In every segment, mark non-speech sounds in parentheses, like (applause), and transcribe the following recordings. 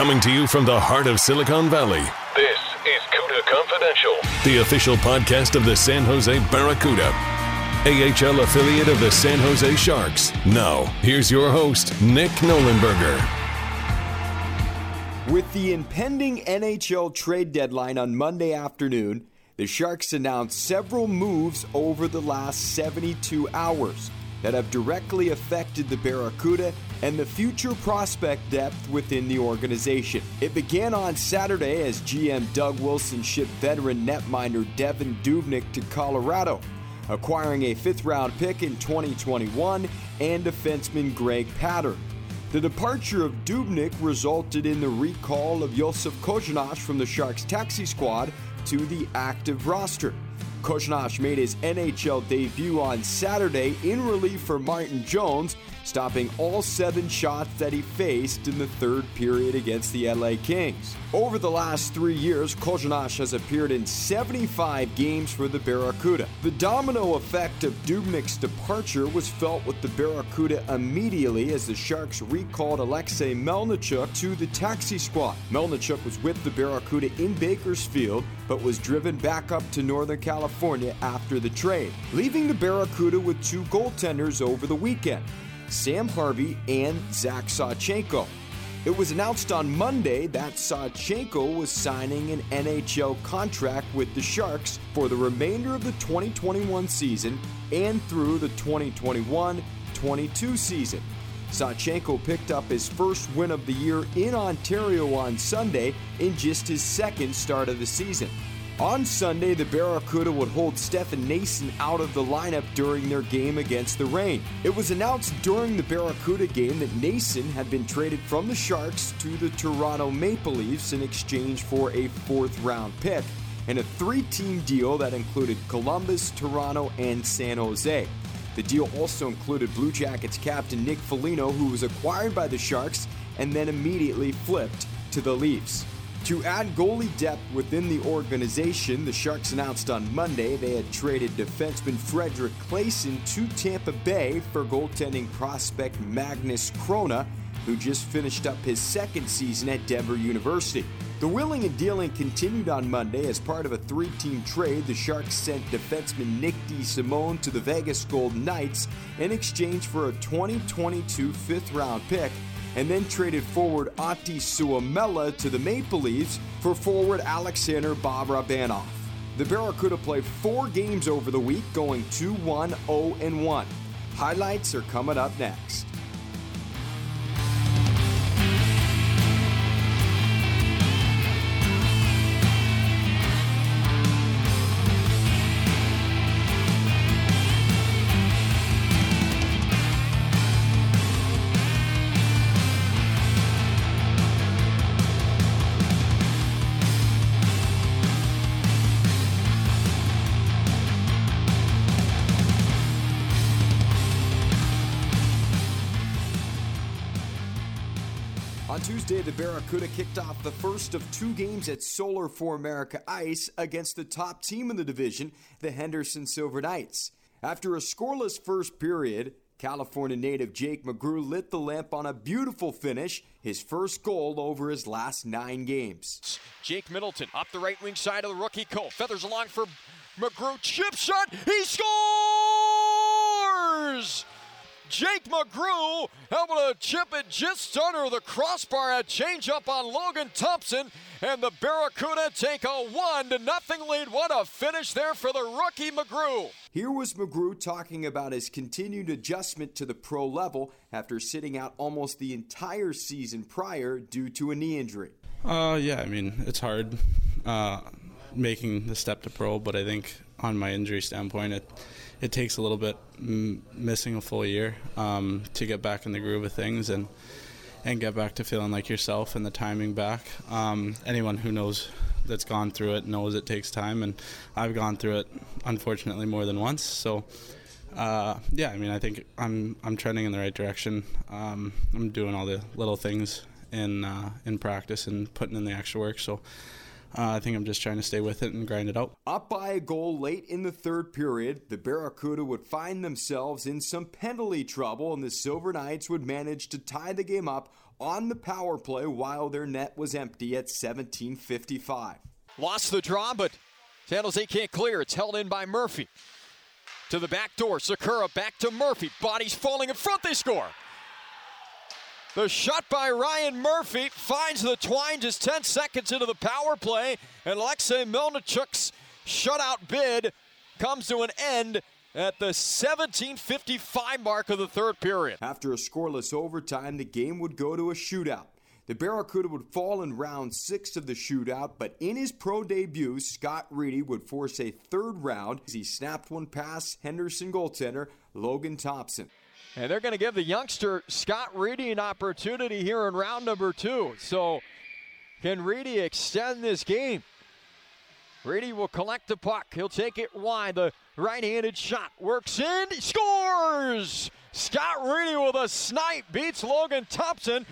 Coming to you from the heart of Silicon Valley, this is CUDA Confidential, the official podcast of the San Jose Barracuda, AHL affiliate of the San Jose Sharks. Now, here's your host, Nick Nollenberger. With the impending NHL trade deadline on Monday afternoon, the Sharks announced several moves over the last 72 hours that have directly affected the Barracuda and the future prospect depth within the organization. It began on Saturday as GM Doug Wilson shipped veteran netminder Devan Dubnyk to Colorado, acquiring a fifth round pick in 2021 and defenseman Greg Pateryn. The departure of Dubnyk resulted in the recall of Josef Korenar from the Sharks taxi squad to the active roster. Korenar made his NHL debut on Saturday in relief for Martin Jones, stopping all seven shots that he faced in the third period against the LA Kings. Over the last three years, Korenar has appeared in 75 games for the Barracuda. The domino effect of Dubnyk's departure was felt with the Barracuda immediately as the Sharks recalled Alexei Melnichuk to the taxi squad. Melnichuk was with the Barracuda in Bakersfield, but was driven back up to Northern California after the trade, leaving the Barracuda with two goaltenders over the weekend. Sam Harvey and Zach Sawchenko. It was announced on Monday that Sawchenko was signing an NHL contract with the Sharks for the remainder of the 2021 season and through the 2021 22 season. Sawchenko picked up his first win of the year in Ontario on Sunday in just his second start of the season. On Sunday, the Barracuda would hold Stefan Noesen out of the lineup during their game against the Reign. It was announced during the Barracuda game that Noesen had been traded from the Sharks to the Toronto Maple Leafs in exchange for a fourth round pick and a three team deal that included Columbus, Toronto, and San Jose. The deal also included Blue Jackets captain Nick Foligno, who was acquired by the Sharks and then immediately flipped to the Leafs. To add goalie depth within the organization, the Sharks announced on Monday they had traded defenseman Fredrik Claesson to Tampa Bay for goaltending prospect Magnus Chrona, who just finished up his second season at Denver University. The willing and dealing continued on Monday as part of a three team trade. The Sharks sent defenseman Nick DeSimone to the Vegas Golden Knights in exchange for a 2022 fifth round pick and then traded forward Antti Suomela to the Maple Leafs for forward Alexander Barabanov. The Barracuda played four games over the week, going 2 1 0 1. Highlights are coming up next. Tuesday, the Barracuda kicked off the first of two games at Solar for America Ice against the top team in the division, the Henderson Silver Knights. After a scoreless first period, California native Jake McGrew lit the lamp on a beautiful finish, his first goal over his last nine games. Jake Middleton up the right wing side of the rookie Cole. Feathers along for McGrew. Chip shot. He scores! Jake McGrew able to chip it just under the crossbar. A change up on Logan Thompson, and the Barracuda take a one to nothing lead. What a finish there for the rookie McGrew. Here was McGrew talking about his continued adjustment to the pro level after sitting out almost the entire season prior due to a knee injury. Uh, yeah, I mean it's hard uh, making the step to pro, but I think on my injury standpoint, it it takes a little bit m- missing a full year um, to get back in the groove of things and and get back to feeling like yourself and the timing back. Um, anyone who knows that's gone through it knows it takes time, and I've gone through it unfortunately more than once. So. Uh, yeah, I mean, I think I'm I'm trending in the right direction. Um, I'm doing all the little things in uh, in practice and putting in the extra work. So uh, I think I'm just trying to stay with it and grind it out. Up by a goal late in the third period, the Barracuda would find themselves in some penalty trouble, and the Silver Knights would manage to tie the game up on the power play while their net was empty at 17:55. Lost the draw, but San Jose can't clear. It's held in by Murphy. To the back door, Sikura back to Murphy. Bodies falling in front, they score. The shot by Ryan Murphy finds the twine just 10 seconds into the power play, and Alexei Melnichuk's shutout bid comes to an end at the 17:55 mark of the third period. After a scoreless overtime, the game would go to a shootout. The Barracuda would fall in round six of the shootout, but in his pro debut, Scott Reedy would force a third round as he snapped one past Henderson goaltender Logan Thompson. And they're going to give the youngster Scott Reedy an opportunity here in round number two. So, can Reedy extend this game? Reedy will collect the puck. He'll take it wide. The right handed shot works in, scores! Scott Reedy with a snipe beats Logan Thompson.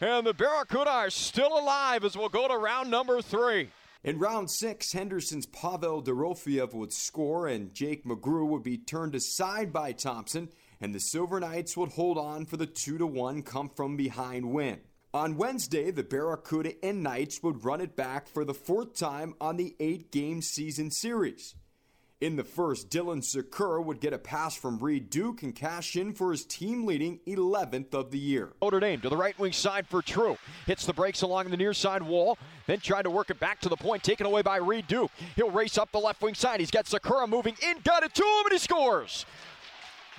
And the Barracuda are still alive as we'll go to round number three. In round six, Henderson's Pavel Dorofeyev would score, and Jake McGrew would be turned aside by Thompson and the Silver Knights would hold on for the 2 1 come from behind win. On Wednesday, the Barracuda and Knights would run it back for the fourth time on the eight game season series. In the first, Dylan Sikura would get a pass from Reid Duke and cash in for his team leading 11th of the year. Notre Dame to the right wing side for True. Hits the brakes along the near side wall, then tried to work it back to the point, taken away by Reid Duke. He'll race up the left wing side. He's got Sikura moving in, got it to him, and he scores.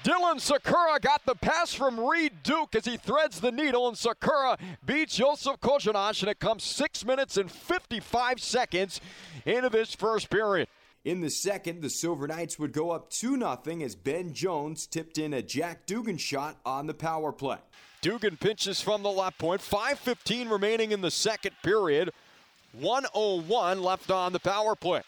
Dylan Sikura got the pass from Reid Duke as he threads the needle, and Sikura beats Joseph Korenar, and it comes six minutes and 55 seconds into this first period. In the second, the Silver Knights would go up 2 0 as Ben Jones tipped in a Jack Dugan shot on the power play. Dugan pinches from the left point. 5.15 remaining in the second period. 101 left on the power play.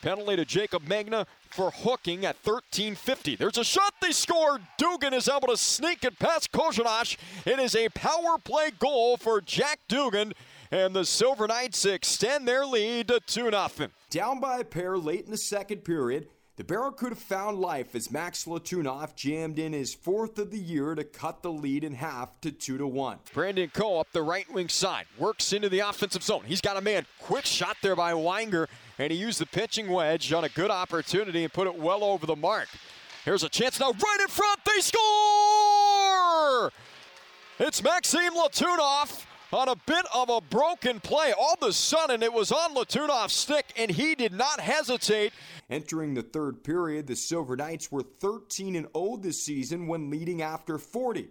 Penalty to Jaycob Megna for hooking at 13.50. There's a shot they score. Dugan is able to sneak it past Korenar. It is a power play goal for Jack Dugan. And the Silver Knights extend their lead to 2 0. Down by a pair late in the second period, the Barracuda found life as Max Letunov jammed in his fourth of the year to cut the lead in half to 2 to 1. Brandon Coe up the right wing side, works into the offensive zone. He's got a man. Quick shot there by Weinger, and he used the pitching wedge on a good opportunity and put it well over the mark. Here's a chance now, right in front. They score! It's Maxim Letunov on a bit of a broken play. All of a sudden, it was on Letunov's stick, and he did not hesitate. Entering the third period, the Silver Knights were 13 and 0 this season when leading after 40.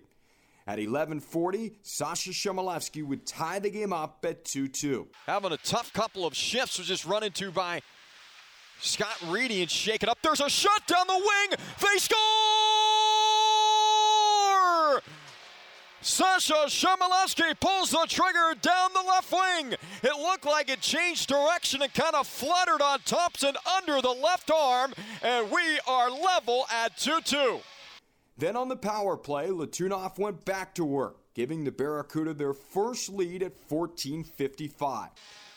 At 11:40, Sasha Chmelevski would tie the game up at 2-2. Having a tough couple of shifts was just run into by Scott Reedy and shake it up. There's a shot down the wing. They score! Sasha Chmelevski pulls the trigger down the left wing. It looked like it changed direction and kind of fluttered on Thompson under the left arm, and we are level at 2 2. Then on the power play, Letunov went back to work, giving the Barracuda their first lead at 14:55.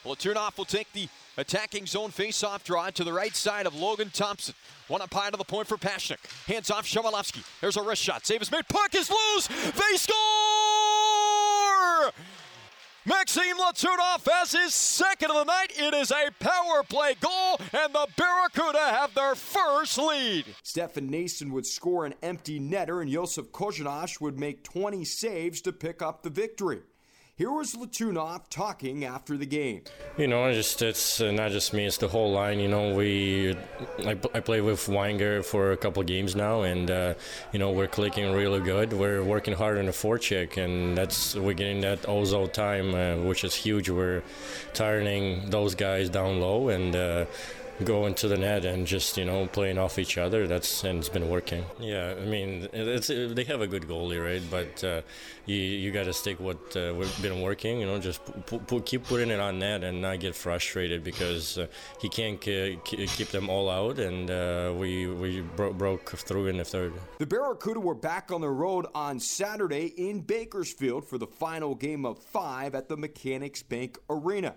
Letunov will take the attacking zone face-off draw to the right side of Logan Thompson. One up high to the point for Pasichnuk. Hands off Chmelevski. There's a wrist shot. Save is made. Puck is loose. They score! Maxim Letunov has his second of the night. It is a power play goal, and the Barracuda have their first lead. Stefan Noesen would score an empty netter, and Josef Korenar would make 20 saves to pick up the victory. Here was Letunov talking after the game. You know, just it's uh, not just me; it's the whole line. You know, we I, I play with Weinger for a couple games now, and uh, you know we're clicking really good. We're working hard on the forecheck, and that's we're getting that Ozo time, uh, which is huge. We're turning those guys down low, and uh, go into the net and just you know playing off each other. That's and it's been working. Yeah, I mean it's they have a good goalie, right? But uh, you you got to stick what uh, we've been working. You know, just keep putting it on net and not get frustrated because uh, he can't keep them all out, and uh, we we bro- broke through in the third. The Barracuda were back on the road on Saturday in Bakersfield for the final game of five at the Mechanics Bank Arena.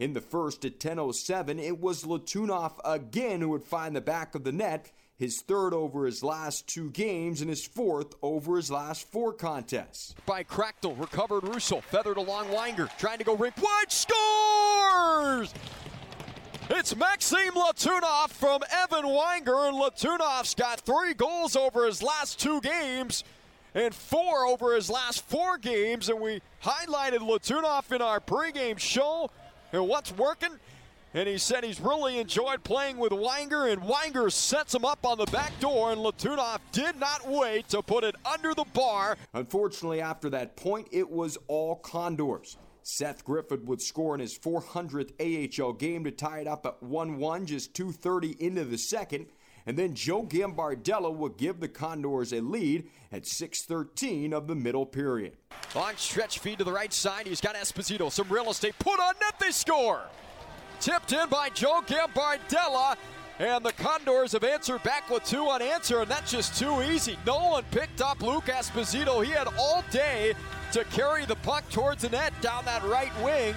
In the first at 10.07, it was Letunov again who would find the back of the net, his third over his last two games and his fourth over his last four contests. By Krachtel, recovered Russo, feathered along Weinger, trying to go rink wide, scores! It's Maxim Letunov from Evan Weinger, and Letunov's got three goals over his last two games and four over his last four games. And we highlighted Letunov in our pregame show and what's working. And he said he's really enjoyed playing with Weinger, and Weinger sets him up on the back door, and Letunov did not wait to put it under the bar. Unfortunately, after that point, it was all Condors. Seth Griffith would score in his 400th AHL game to tie it up at 1 1, just 2.30 into the second. And then Joe Gambardella would give the Condors a lead at 6.13 of the middle period. Long stretch feed to the right side. He's got Esposito. Some real estate. Put on net. They score. Tipped in by Joe Gambardella. And the Condors have answered back with two unanswered, and that's just too easy. No one picked up Luke Esposito. He had all day to carry the puck towards the net down that right wing.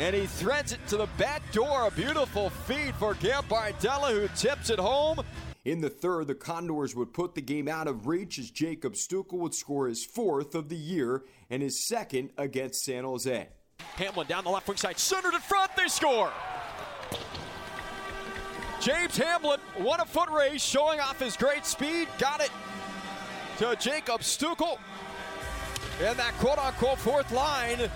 And he threads it to the back door. A beautiful feed for Gambardella, who tips it home. In the third, the Condors would put the game out of reach as Jacob Stukel would score his fourth of the year and his second against San Jose. Hamblin down the left wing side, centered in front, they score. James Hamblin won a foot race, showing off his great speed. Got it to Jacob Stukel. And that quote unquote fourth line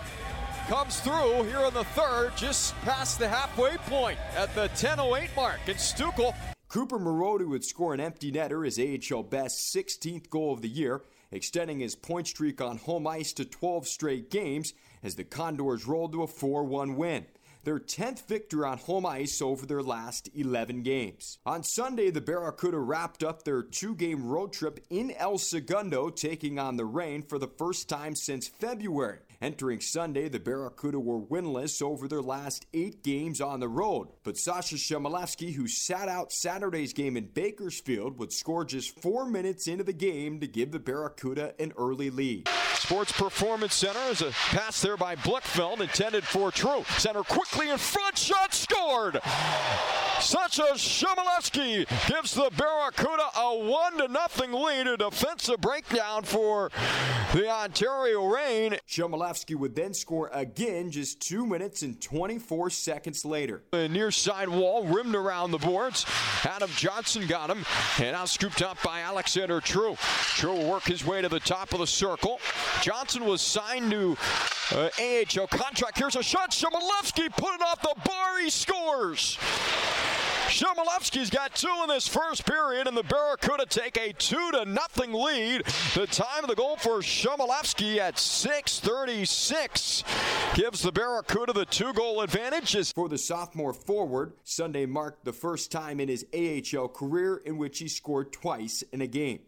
comes through here in the third, just past the halfway point at the 10.08 mark. And Stukel Cooper Marody would score an empty netter, his AHL best 16th goal of the year, extending his point streak on home ice to 12 straight games as the Condors rolled to a 4 1 win their 10th victory on home ice over their last 11 games. On Sunday, the Barracuda wrapped up their two game road trip in El Segundo, taking on the Reign for the first time since February. Entering Sunday, the Barracuda were winless over their last eight games on the road. But Sasha Chmelevski, who sat out Saturday's game in Bakersfield, would score just four minutes into the game to give the Barracuda an early lead. Sports Performance Center is a pass there by Blichfeld, intended for True. Center quickly in front, shot scored. Sasha Chmelevski gives the Barracuda a one to nothing lead. A defensive breakdown for the Ontario Reign. Would then score again just two minutes and 24 seconds later. The near side wall rimmed around the boards. Adam Johnson got him, and now scooped up by Alexander True. True will work his way to the top of the circle. Johnson was signed to uh, AHL contract. Here's a shot. Chmelevski put it off the bar. He scores. Chmelevski's got two in this first period, and the Barracuda take a two to nothing lead. The time of the goal for Chmelevski at 6:36 gives the Barracuda the two-goal advantage. For the sophomore forward, Sunday marked the first time in his AHL career in which he scored twice in a game.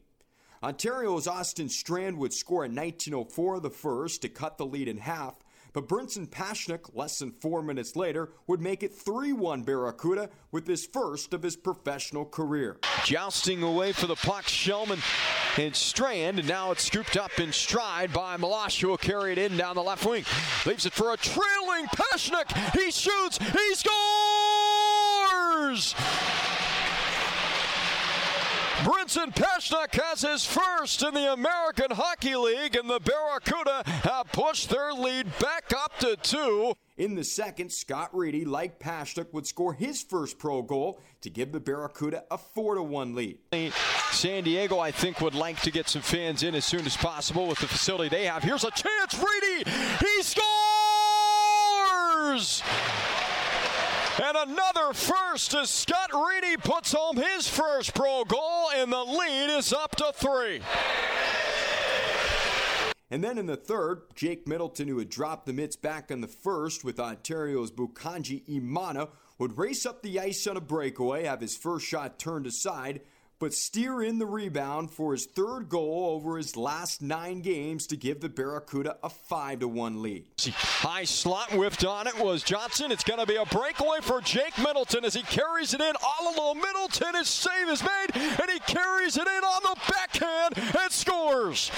Ontario's Austin Strand would score in 1904 the first to cut the lead in half, but Brinson Pasichnuk, less than four minutes later, would make it 3 1 Barracuda with his first of his professional career. Jousting away for the puck, Shellman and Strand, and now it's scooped up in stride by Malash, who will carry it in down the left wing. Leaves it for a trailing Pasichnuk. He shoots, he scores! Brinson Pasichnuk has his first in the American Hockey League, and the Barracuda have pushed their lead back up to two. In the second, Scott Reedy, like Pasichnuk, would score his first pro goal to give the Barracuda a 4 1 lead. San Diego, I think, would like to get some fans in as soon as possible with the facility they have. Here's a chance, Reedy! He scores! And another first as Scott Reedy puts home his first pro goal, and the lead is up to three. And then in the third, Jake Middleton, who had dropped the mitts back in the first with Ontario's Bukanji Imama, would race up the ice on a breakaway, have his first shot turned aside, but steer in the rebound for his third goal over his last nine games to give the Barracuda a 5 1 lead. High slot whiffed on it was Johnson. It's going to be a breakaway for Jake Middleton as he carries it in all alone. Middleton, his save is made, and he carries it in on the backhand and scores.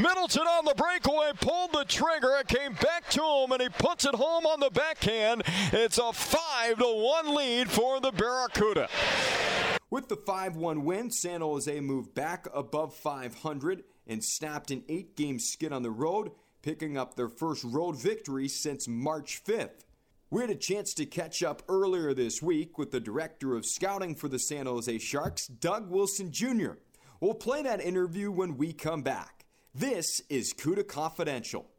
Middleton on the breakaway pulled the trigger. It came back to him, and he puts it home on the backhand. It's a 5 1 lead for the Barracuda. With the 5 1 win, San Jose moved back above 500 and snapped an eight game skid on the road, picking up their first road victory since March 5th. We had a chance to catch up earlier this week with the director of scouting for the San Jose Sharks, Doug Wilson Jr. We'll play that interview when we come back. This is CUDA Confidential.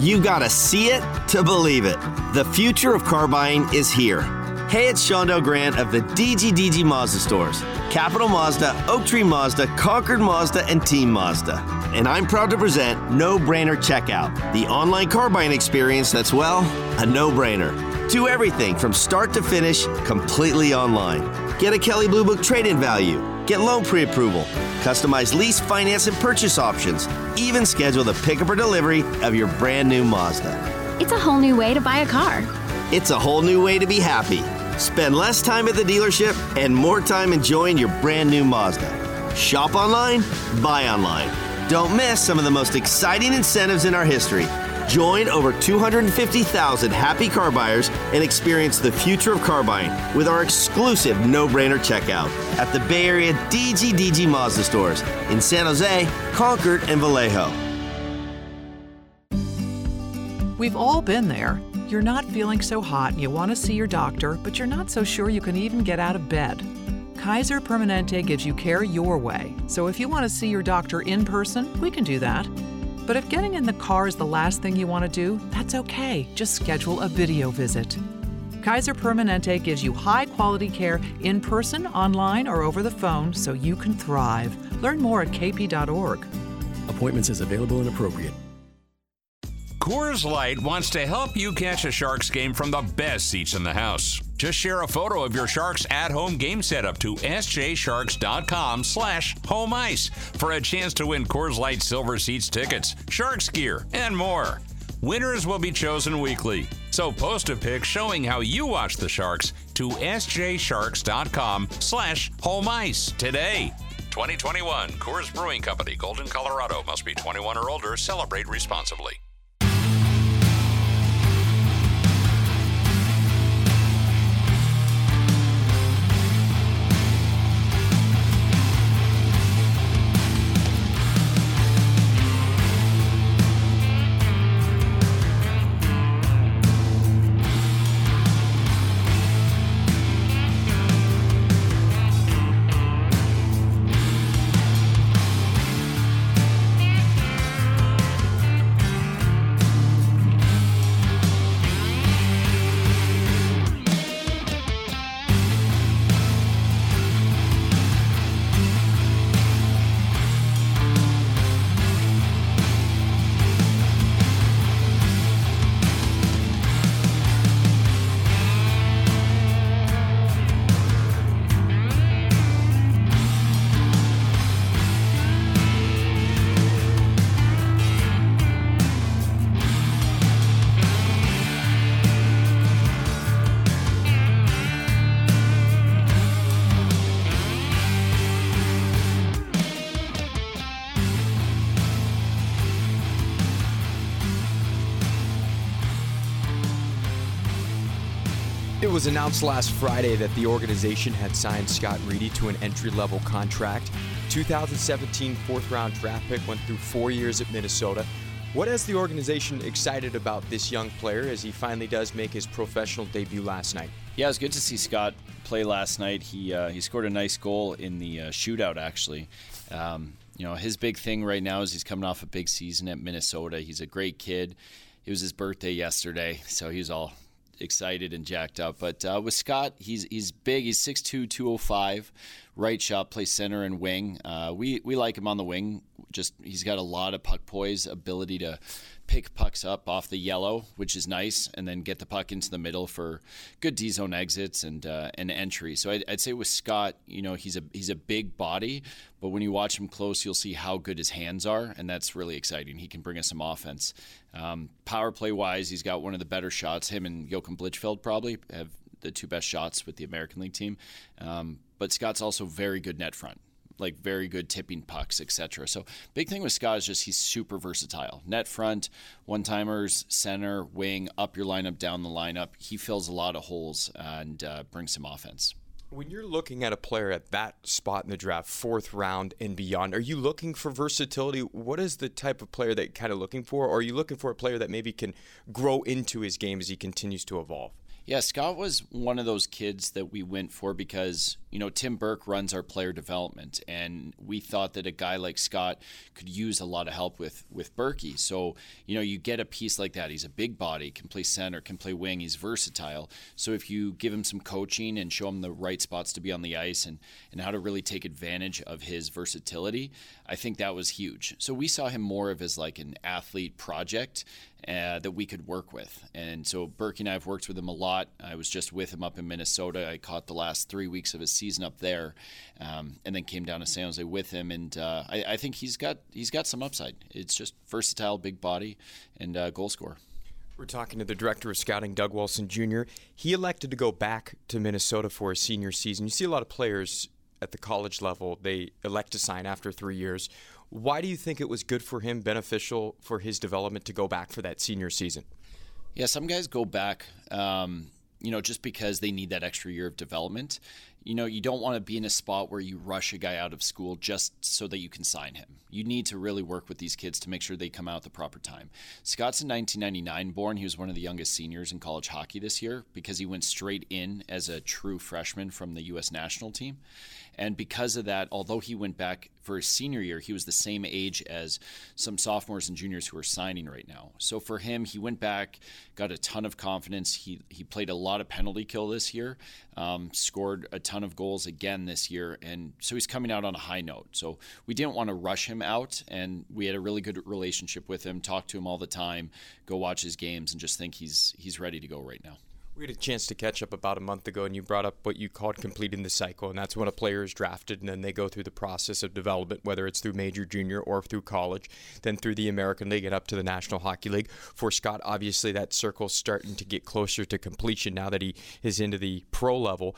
You gotta see it to believe it. The future of car buying is here. Hey, it's Shondell Grant of the DGDG Mazda stores. Capital Mazda, Oak Tree Mazda, Concord Mazda, and Team Mazda. And I'm proud to present No Brainer Checkout, the online car buying experience that's, well, a no brainer. Do everything from start to finish completely online. Get a Kelley Blue Book trade in value, get loan pre approval, customize lease, finance, and purchase options, even schedule the pickup or delivery of your brand new Mazda. It's a whole new way to buy a car. It's a whole new way to be happy. Spend less time at the dealership and more time enjoying your brand new Mazda. Shop online, buy online. Don't miss some of the most exciting incentives in our history. Join over 250,000 happy car buyers and experience the future of car buying with our exclusive no brainer checkout at the Bay Area DGDG Mazda stores in San Jose, Concord, and Vallejo. We've all been there. You're not feeling so hot and you want to see your doctor, but you're not so sure you can even get out of bed. Kaiser Permanente gives you care your way. So if you want to see your doctor in person, we can do that. But if getting in the car is the last thing you want to do, that's okay. Just schedule a video visit. Kaiser Permanente gives you high quality care in person, online, or over the phone so you can thrive. Learn more at kp.org. Appointments as available and appropriate. Coors Light wants to help you catch a Sharks game from the best seats in the house. Just share a photo of your Sharks at-home game setup to sjsharks.com slash home ice for a chance to win Coors Light Silver Seats tickets, Sharks gear, and more. Winners will be chosen weekly. So post a pic showing how you watch the Sharks to sjsharks.com slash home ice today. 2021 Coors Brewing Company, Golden, Colorado. Must be 21 or older. Celebrate responsibly. Was announced last Friday that the organization had signed Scott Reedy to an entry level contract. 2017 fourth round draft pick went through four years at Minnesota. What has the organization excited about this young player as he finally does make his professional debut last night? Yeah, it was good to see Scott play last night. He uh, he scored a nice goal in the uh, shootout. Actually, um, you know his big thing right now is he's coming off a big season at Minnesota. He's a great kid. It was his birthday yesterday, so he was all excited and jacked up. But uh, with Scott, he's he's big. He's 6'2", 205, right shot, plays center and wing. Uh, we we like him on the wing. Just he's got a lot of puck poise, ability to pick pucks up off the yellow, which is nice, and then get the puck into the middle for good D zone exits and uh, and entry. So I'd, I'd, say with Scott, you know, he's a he's a big body, but when you watch him close, you'll see how good his hands are, and that's really exciting. He can bring us some offense. Um, power play wise, he's got one of the better shots. Him and Joachim Blichfeld probably have the two best shots with the American League team. Um, but Scott's also very good net front like very good tipping pucks, etc. So big thing with Scott is just he's super versatile. Net front, one timers, center, wing, up your lineup, down the lineup. He fills a lot of holes and uh, brings some offense. When you're looking at a player at that spot in the draft, fourth round and beyond, are you looking for versatility? What is the type of player that you're kind of looking for? Or are you looking for a player that maybe can grow into his game as he continues to evolve? Yeah, Scott was one of those kids that we went for because, you know, Tim Burke runs our player development and we thought that a guy like Scott could use a lot of help with with Berkey. So, you know, you get a piece like that. He's a big body, can play center, can play wing, he's versatile. So if you give him some coaching and show him the right spots to be on the ice and and how to really take advantage of his versatility, I think that was huge. So we saw him more of as like an athlete project uh, that we could work with. And so Burke and I have worked with him a lot. I was just with him up in Minnesota. I caught the last three weeks of his season up there, um, and then came down to San Jose with him. And uh, I, I, think he's got he's got some upside. It's just versatile, big body, and uh, goal scorer. We're talking to the director of scouting, Doug Wilson Jr. He elected to go back to Minnesota for his senior season. You see a lot of players at the college level, they elect to sign after three years. Why do you think it was good for him, beneficial for his development to go back for that senior season? Yeah, some guys go back, um, you know, just because they need that extra year of development. You know, you don't want to be in a spot where you rush a guy out of school just so that you can sign him. You need to really work with these kids to make sure they come out at the proper time. Scott's in 1999 born. He was one of the youngest seniors in college hockey this year because he went straight in as a true freshman from the U.S. national team. And because of that, although he went back for his senior year, he was the same age as some sophomores and juniors who are signing right now. So for him, he went back, got a ton of confidence. He he played a lot of penalty kill this year, um, scored a ton of goals again this year, and so he's coming out on a high note. So we didn't want to rush him out, and we had a really good relationship with him. Talk to him all the time, go watch his games, and just think he's he's ready to go right now. We had a chance to catch up about a month ago, and you brought up what you called completing the cycle, and that's when a player is drafted, and then they go through the process of development, whether it's through major, junior, or through college, then through the American League and up to the National Hockey League. For Scott, obviously, that circle's starting to get closer to completion now that he is into the pro level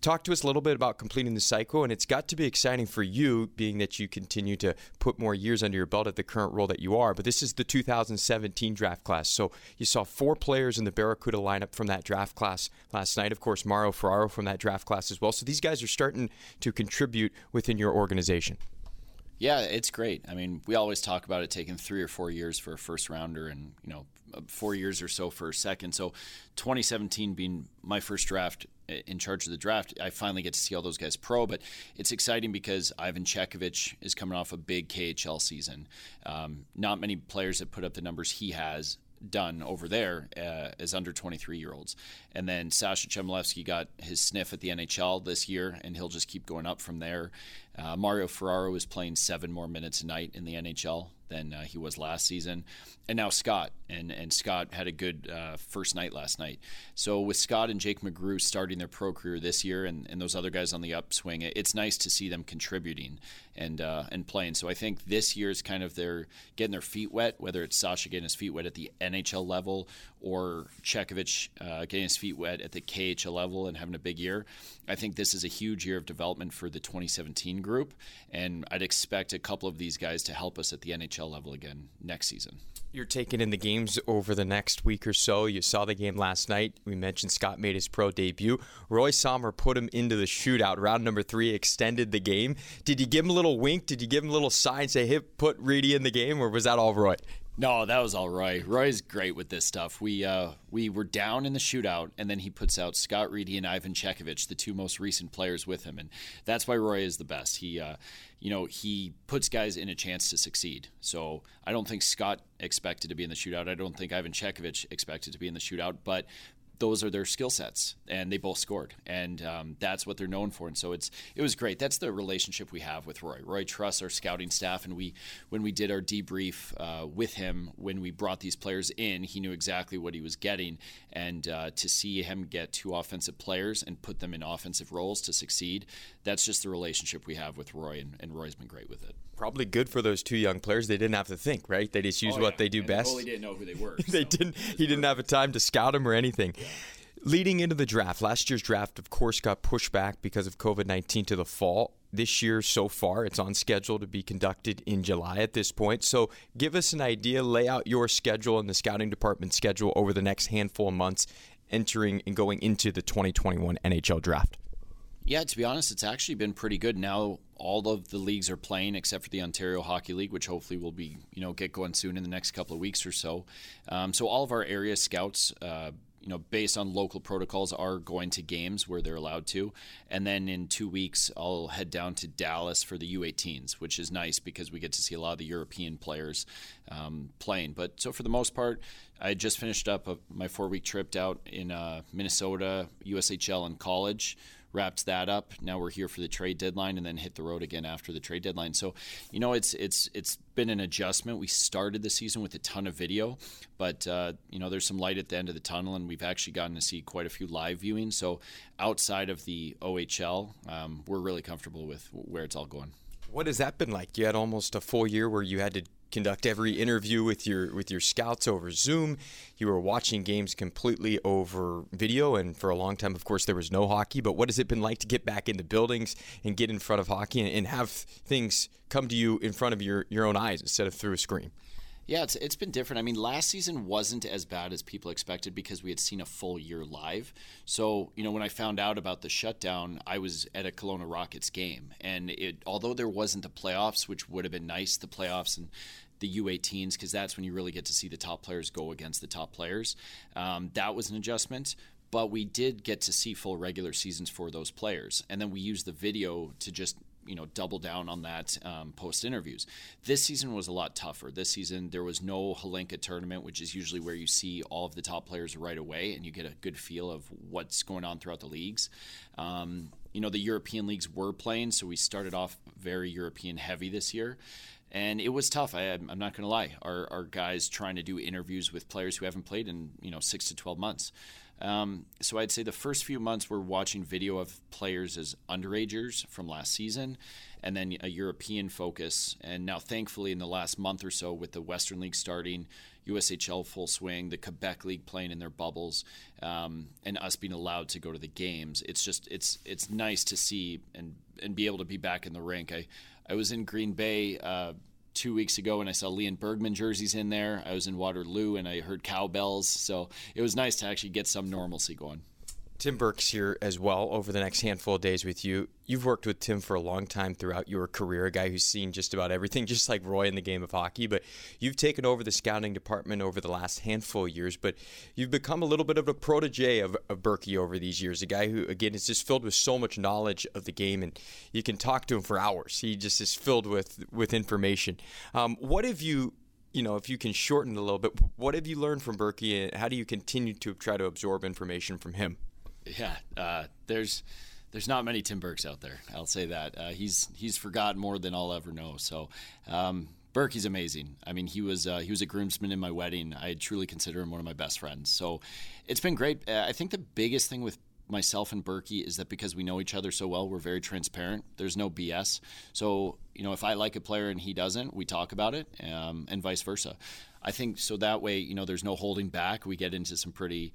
talk to us a little bit about completing the cycle. And it's got to be exciting for you, being that you continue to put more years under your belt at the current role that you are. But this is the 2017 draft class. So you saw four players in the Barracuda lineup from that draft class last night. Of course, Mario Ferraro from that draft class as well. So these guys are starting to contribute within your organization. Yeah, it's great. I mean, we always talk about it taking three or four years for a first rounder and, you know, four years or so for a second. So 2017 being my first draft in charge of the draft, I finally get to see all those guys pro. But it's exciting because Ivan Chekhovich is coming off a big KHL season. Um, not many players have put up the numbers he has done over there uh, as under 23 year olds. And then Sasha Chmelevski got his sniff at the NHL this year, and he'll just keep going up from there. Uh, Mario Ferraro is playing seven more minutes a night in the NHL than uh, he was last season. And now Scott, and, and Scott had a good uh, first night last night. So with Scott and Jake McGrew starting their pro career this year, and, and those other guys on the upswing, it's nice to see them contributing and uh, and playing. So I think this year is kind of their getting their feet wet, whether it's Sasha getting his feet wet at the NHL level or Chekhovich uh, getting his feet wet at the KHL level and having a big year. I think this is a huge year of development for the 2017 group, and I'd expect a couple of these guys to help us at the NHL level again next season. You're taking in the games over the next week or so. You saw the game last night. We mentioned Scott made his pro debut. Roy Sommer put him into the shootout. Round number three extended the game. Did you give him a little wink? Did you give him a little sign, say, hey, put Reedy in the game, or was that all Roy? No, that was all Roy. Roy's great with this stuff. We uh, we were down in the shootout, and then he puts out Scott Reedy and Ivan Chekhovich, the two most recent players with him, and that's why Roy is the best. He, uh, you know, he puts guys in a chance to succeed. So I don't think Scott expected to be in the shootout. I don't think Ivan Chekhovich expected to be in the shootout, but those are their skill sets, and they both scored, and um, that's what they're known for. And so it's it was great. That's the relationship we have with Roy. Roy trusts our scouting staff, and we when we did our debrief uh, with him when we brought these players in, he knew exactly what he was getting, and uh, to see him get two offensive players and put them in offensive roles to succeed, that's just the relationship we have with Roy, and, and Roy's been great with it. Probably good for those two young players. They didn't have to think, right? They just use oh, what they do and best. Totally didn't know who they were. (laughs) they so. didn't. He didn't have a time to scout them or anything. Leading into the draft, last year's draft, of course, got pushed back because of COVID 19 to the fall. This year, so far, it's on schedule to be conducted in July at this point. So, give us an idea, lay out your schedule and the scouting department schedule over the next handful of months entering and going into the 2021 NHL draft. Yeah, to be honest, it's actually been pretty good. Now all of the leagues are playing except for the Ontario Hockey League, which hopefully will be you know get going soon in the next couple of weeks or so. Um, so all of our area scouts. Uh, you know, based on local protocols, are going to games where they're allowed to. And then in two weeks, I'll head down to Dallas for the U18s, which is nice because we get to see a lot of the European players um, playing. But so for the most part, I just finished up a, my four week trip out in uh, Minnesota, USHL, and college wrapped that up. Now we're here for the trade deadline and then hit the road again after the trade deadline. So, you know, it's it's it's been an adjustment. We started the season with a ton of video, but uh, you know, there's some light at the end of the tunnel, and we've actually gotten to see quite a few live viewings. So, outside of the OHL, um, we're really comfortable with where it's all going. What has that been like? You had almost a full year where you had to conduct every interview with your with your scouts over Zoom. You were watching games completely over video, and for a long time, of course, there was no hockey. But what has it been like to get back into buildings and get in front of hockey and, and have things come to you in front of your, your own eyes instead of through a screen? Yeah, it's it's been different. I mean, last season wasn't as bad as people expected because we had seen a full year live. So, you know, when I found out about the shutdown, I was at a Kelowna Rockets game, and it although there wasn't the playoffs, which would have been nice, the playoffs and the U18s because that's when you really get to see the top players go against the top players. Um, that was an adjustment, but we did get to see full regular seasons for those players, and then we used the video to just you know double down on that um, post interviews. This season was a lot tougher. This season there was no Hlinka tournament, which is usually where you see all of the top players right away and you get a good feel of what's going on throughout the leagues. Um, you know the European leagues were playing, so we started off very European heavy this year. And it was tough. I, am not going to lie. Our, our guys trying to do interviews with players who haven't played in you know six to twelve months. Um, so I'd say the first few months we're watching video of players as underagers from last season, and then a European focus. And now, thankfully, in the last month or so, with the Western League starting, USHL full swing, the Quebec League playing in their bubbles, um, and us being allowed to go to the games, it's just it's it's nice to see and and be able to be back in the rink. I I was in Green Bay. Uh, two weeks ago and I saw Leon Bergman jerseys in there. I was in Waterloo and I heard cowbells. So it was nice to actually get some normalcy going. Tim Burke's here as well over the next handful of days with you. You've worked with Tim for a long time throughout your career, a guy who's seen just about everything, (laughs) just like Roy in the game of hockey. But you've taken over the scouting department over the last handful of years, but you've become a little bit of a protege of, of Berkey over these years, a guy who, again, is just filled with so much knowledge of the game, and you can talk to him for hours. He just is filled with, with information. Um, what have you you know, if you can shorten it a little bit, what have you learned from Berkey, and how do you continue to try to absorb information from him? Yeah, uh, there's there's not many Tim Burkes out there. I'll say that. Uh, he's he's forgotten more than I'll ever know. So. Um, Berkey's amazing. I mean, he was uh, he was a groomsman in my wedding. I truly consider him one of my best friends. So it's been great. Uh, I think the biggest thing with myself and Berkey is that because we know each other so well, we're very transparent. There's no BS. So you know, if I like a player and he doesn't, we talk about it, um, and vice versa. I think so that way, you know, there's no holding back. We get into some pretty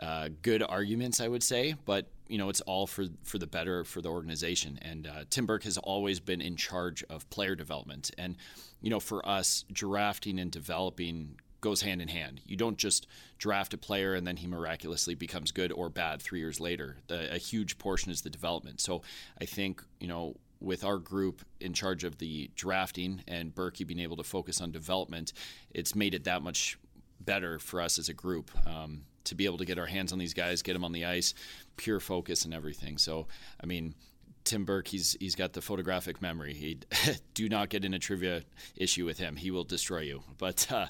uh, good arguments, I would say, but you know it's all for for the better for the organization. And uh, Tim Burke has always been in charge of player development, and you know for us, drafting and developing goes hand in hand. You don't just draft a player and then he miraculously becomes good or bad three years later. The, a huge portion is the development. So I think you know with our group in charge of the drafting and Berkey being able to focus on development, it's made it that much better for us as a group. Um, to be able to get our hands on these guys, get them on the ice, pure focus and everything. So, I mean, Tim Burke, he's he's got the photographic memory. He (laughs) do not get in a trivia issue with him; he will destroy you. But uh,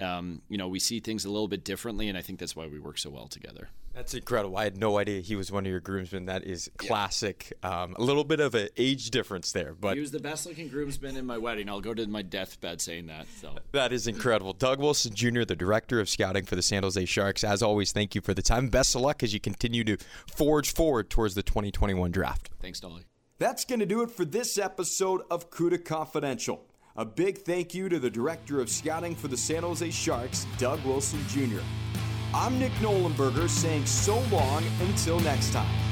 um, you know, we see things a little bit differently, and I think that's why we work so well together. That's incredible. I had no idea he was one of your groomsmen. That is classic. Yeah. Um, a little bit of an age difference there, but he was the best looking groomsman in my wedding. I'll go to my deathbed saying that. So that is incredible. Doug Wilson Jr., the director of scouting for the San Jose Sharks. As always, thank you for the time. Best of luck as you continue to forge forward towards the 2021 draft. Thanks, Dolly. That's going to do it for this episode of CUDA Confidential. A big thank you to the Director of Scouting for the San Jose Sharks, Doug Wilson Jr. I'm Nick Nolenberger saying so long until next time.